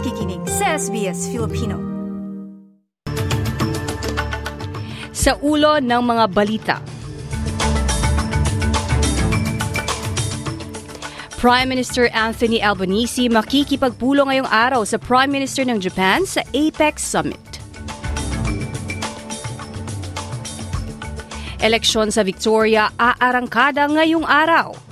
nakikinig sa SBS Filipino. Sa ulo ng mga balita. Prime Minister Anthony Albanese makikipagpulong ngayong araw sa Prime Minister ng Japan sa APEC Summit. Eleksyon sa Victoria aarangkada ngayong araw.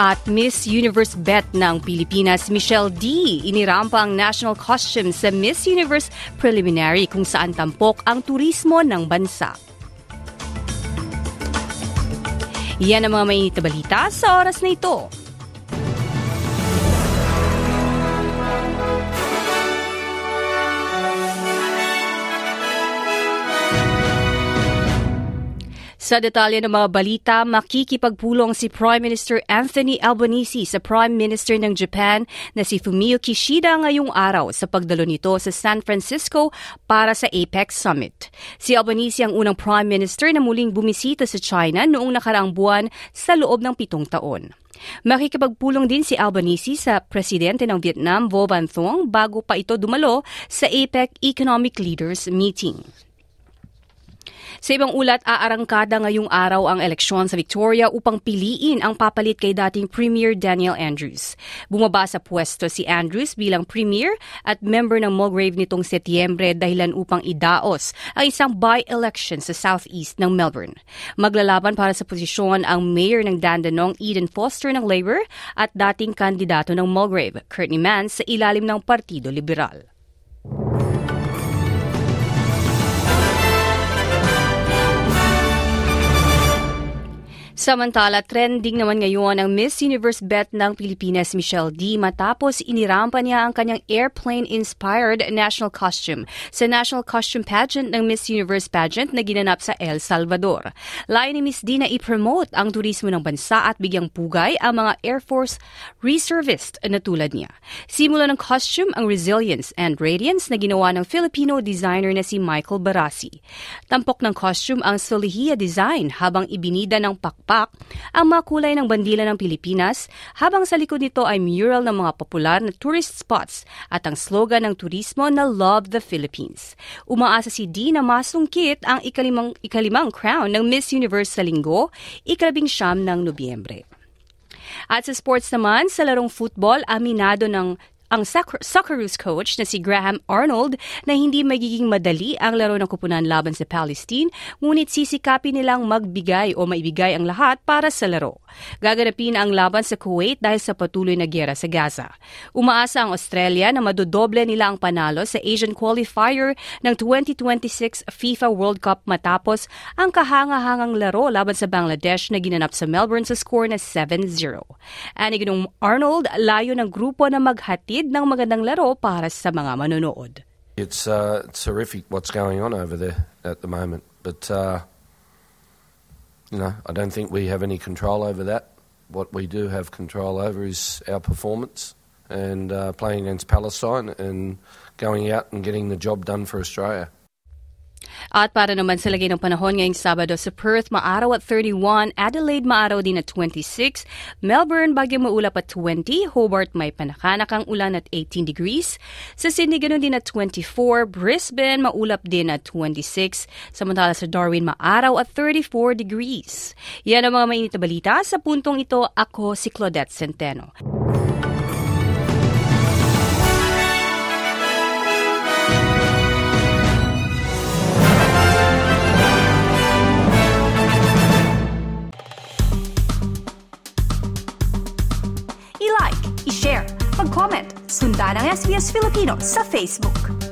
At Miss Universe bet ng Pilipinas, Michelle D. Inirampa ang national costume sa Miss Universe Preliminary kung saan tampok ang turismo ng bansa. Yan ang mga mainit balita sa oras na ito. Sa detalye ng mga balita, makikipagpulong si Prime Minister Anthony Albanese sa Prime Minister ng Japan na si Fumio Kishida ngayong araw sa pagdalo nito sa San Francisco para sa APEC Summit. Si Albanese ang unang Prime Minister na muling bumisita sa China noong nakaraang buwan sa loob ng pitong taon. Makikipagpulong din si Albanese sa presidente ng Vietnam, Vo Van Thuong, bago pa ito dumalo sa APEC Economic Leaders Meeting. Sa ibang ulat, aarangkada ngayong araw ang eleksyon sa Victoria upang piliin ang papalit kay dating Premier Daniel Andrews. Bumaba sa pwesto si Andrews bilang Premier at member ng Mulgrave nitong Setyembre dahilan upang idaos ang isang by-election sa southeast ng Melbourne. Maglalaban para sa posisyon ang mayor ng Dandenong Eden Foster ng Labour at dating kandidato ng Mulgrave, Courtney Mann, sa ilalim ng Partido Liberal. Samantala, trending naman ngayon ang Miss Universe bet ng Pilipinas Michelle D matapos inirampa niya ang kanyang airplane-inspired national costume sa National Costume Pageant ng Miss Universe pageant na ginanap sa El Salvador. Layo ni Miss D na i-promote ang turismo ng bansa at bigyang pugay ang mga Air Force reservist na tulad niya. Simula ng costume ang resilience and radiance na ginawa ng Filipino designer na si Michael Barasi. Tampok ng costume ang Solihia design habang ibinida ng pakpak Pak ang makulay ng bandila ng Pilipinas habang sa likod nito ay mural ng mga popular na tourist spots at ang slogan ng turismo na Love the Philippines. Umaasa si D na masungkit ang ikalimang, ikalimang crown ng Miss Universe sa linggo, ikalabing siyam ng Nobyembre. At sa sports naman, sa larong football, aminado ng ang Socceroos coach na si Graham Arnold na hindi magiging madali ang laro ng kupunan laban sa Palestine, ngunit sisikapin nilang magbigay o maibigay ang lahat para sa laro. Gaganapin ang laban sa Kuwait dahil sa patuloy na gyera sa Gaza. Umaasa ang Australia na madodoble nila ang panalo sa Asian Qualifier ng 2026 FIFA World Cup matapos ang kahangahangang laro laban sa Bangladesh na ginanap sa Melbourne sa score na 7-0. Aniginong Arnold, layo ng grupo na maghatid hatid ng magandang laro para sa mga manonood. It's, uh, it's horrific what's going on over there at the moment, but uh, you know I don't think we have any control over that. What we do have control over is our performance and uh, playing against Palestine and going out and getting the job done for Australia. At para naman sa lagay ng panahon ngayong Sabado sa Perth, maaraw at 31, Adelaide maaraw din at 26, Melbourne bagyang maulap at 20, Hobart may panakanakang ulan at 18 degrees, sa Sydney ganun din at 24, Brisbane maulap din at 26, samantala sa Darwin maaraw at 34 degrees. Yan ang mga mainit na balita. Sa puntong ito, ako si Claudette Centeno. Ang SBS Filipino sa Facebook.